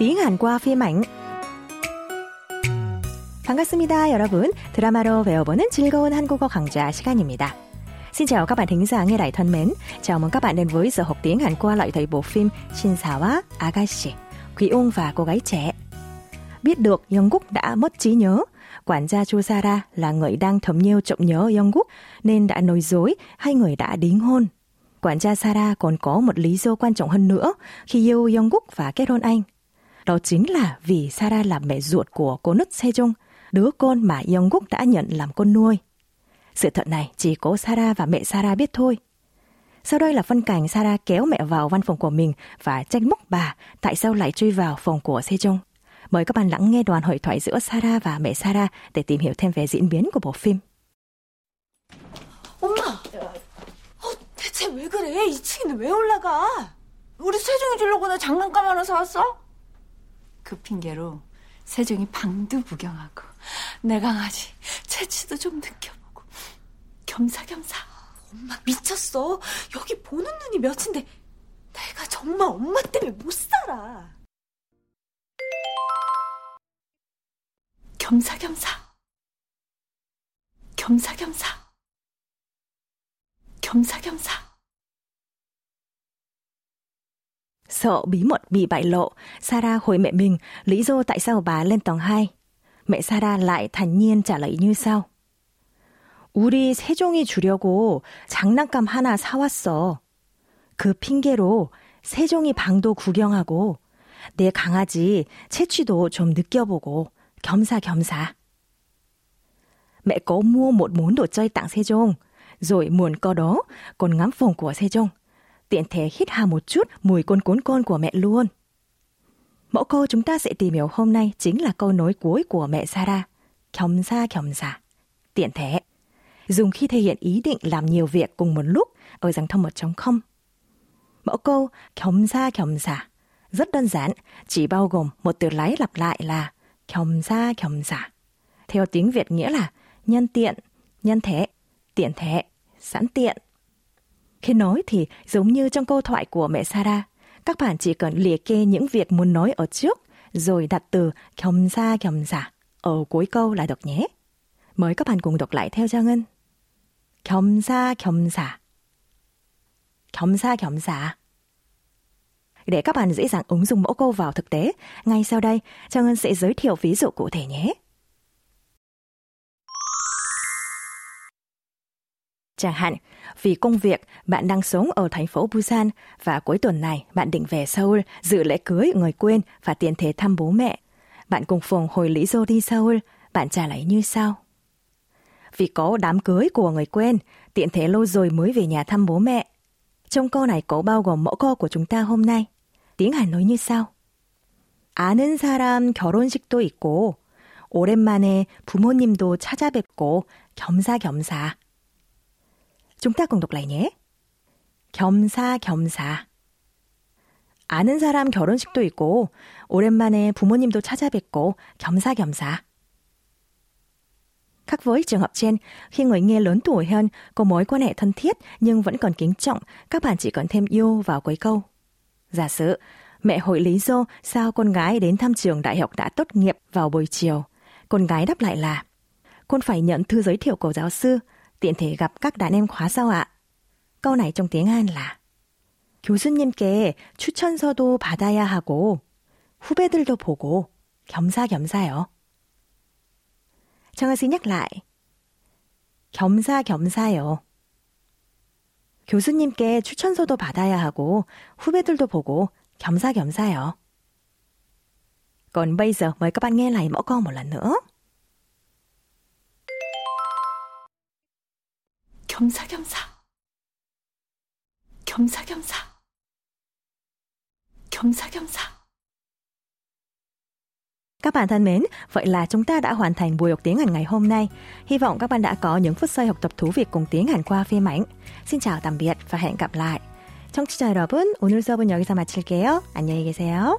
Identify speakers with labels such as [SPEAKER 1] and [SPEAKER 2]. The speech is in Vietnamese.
[SPEAKER 1] tiếng Hàn qua phim ảnh. 반갑습니다, 여러분. 드라마로 배워보는 즐거운 한국어 강좌 시간입니다. Xin chào các bạn thính giả nghe đài thân mến. Chào mừng các bạn đến với giờ học tiếng Hàn qua lại thầy bộ phim Shinsawa Agashi, Quý ông và cô gái trẻ. Biết được Yongguk đã mất trí nhớ, quản gia Chu Sara là người đang thầm nhiều trọng nhớ Yongguk nên đã nói dối hai người đã đính hôn. Quản gia Sara còn có một lý do quan trọng hơn nữa khi yêu Yongguk và kết hôn anh. Đó chính là vì Sara là mẹ ruột của cô nứt Sejong, đứa con mà Yongguk đã nhận làm con nuôi. Sự thật này chỉ có Sara và mẹ Sara biết thôi. Sau đây là phân cảnh Sara kéo mẹ vào văn phòng của mình và tranh mốc bà tại sao lại truy vào phòng của Sejong. Mời các bạn lắng nghe đoạn hội thoại giữa Sara và mẹ Sara để tìm hiểu thêm về diễn biến của bộ phim.
[SPEAKER 2] 엄마! 어, 대체 왜 그래? 2층에는 왜 올라가? 우리 세종이 주려고 나 장난감 하나 사왔어? 그 핑계로 세종이 방도 구경하고 내 강아지 채취도 좀 느껴보고 겸사겸사. 엄마 미쳤어? 여기 보는 눈이 몇인데 내가 정말 엄마 때문에 못 살아. 겸사겸사. 겸사겸사. 겸사겸사
[SPEAKER 1] Sợ bí mật bị bại lộ, Sarah hỏi mẹ mình lý do tại sao bà lên tầng 2. Mẹ Sarah lại thản nhiên trả lời như sau. 우리 세종이 주려고 장난감 하나 사왔어. 그 핑계로 세종이 방도 구경하고 내 강아지 채취도 좀 느껴보고 겸사겸사. Mẹ có mua một món đồ chơi tặng Sejong, rồi muốn có đó còn ngắm phòng của Sejong. tiện thể hít hà một chút mùi côn cuốn con của mẹ luôn. Mẫu câu chúng ta sẽ tìm hiểu hôm nay chính là câu nối cuối của mẹ Sarah, khổng xa khổng xa tiện thể. Dùng khi thể hiện ý định làm nhiều việc cùng một lúc ở dạng thông một trong không. Mẫu câu khổng xa khổng xa rất đơn giản, chỉ bao gồm một từ lái lặp lại là khổng xa khổng xa Theo tiếng Việt nghĩa là nhân tiện, nhân thể tiện thể sẵn tiện, Khi nói thì giống như trong câu thoại của mẹ Sarah, các bạn chỉ cần liệt kê những việc muốn nói ở trước, rồi đặt từ 겸사겸사 ở cuối câu là được nhé. Mời các bạn cùng đọc lại theo Trang Ngân. 겸사겸사 겸사겸사 Để các bạn dễ dàng ứng dụng mẫu câu vào thực tế, ngay sau đây, Trang Ngân sẽ giới thiệu ví dụ cụ thể nhé. Chẳng hạn, vì công việc, bạn đang sống ở thành phố Busan và cuối tuần này bạn định về Seoul dự lễ cưới người quên và tiện thể thăm bố mẹ. Bạn cùng phùng hồi lý do đi Seoul, bạn trả lời như sau. Vì có đám cưới của người quen, tiện thể lâu rồi mới về nhà thăm bố mẹ. Trong câu này có bao gồm mẫu câu của chúng ta hôm nay. Tiếng Hàn nói như sau. 아는 사람 결혼식도 있고 오랜만에 부모님도 찾아뵙고 겸사겸사. Chúng ta cùng đọc lại nhé. 겸사겸사. 아는 사람 결혼식도 있고 오랜만에 부모님도 찾아뵙고 겸사겸사. Khác với trường hợp trên, khi người nghe lớn tuổi hơn có mối quan hệ thân thiết nhưng vẫn còn kính trọng, các bạn chỉ cần thêm yêu vào cuối câu. Giả sử, mẹ hỏi lý do sao con gái đến thăm trường đại học đã tốt nghiệp vào buổi chiều. Con gái đáp lại là, con phải nhận thư giới thiệu của giáo sư, tiện thể gặp các đàn em khóa sau ạ. Câu này trong tiếng Hàn là 교수님께 추천서도 받아야 하고 후배들도 보고 겸사겸사요. 정아 씨 nhắc lại. 겸사겸사요. 교수님께 추천서도 받아야 하고 후배들도 보고 겸사겸사요. Còn bây giờ mời các bạn nghe lại mẫu câu một lần nữa.
[SPEAKER 2] 겸사겸사 겸사겸사 겸사겸사
[SPEAKER 1] Các bạn thân mến, vậy là chúng ta đã hoàn thành buổi học tiếng Hàn ngày hôm nay. Hy vọng các bạn đã có những phút giây học tập thú vị cùng tiếng Hàn qua phim ảnh. Xin chào tạm biệt và hẹn gặp lại. 청취자 여러분, 오늘 수업은 여기서 마칠게요. 안녕히 계세요.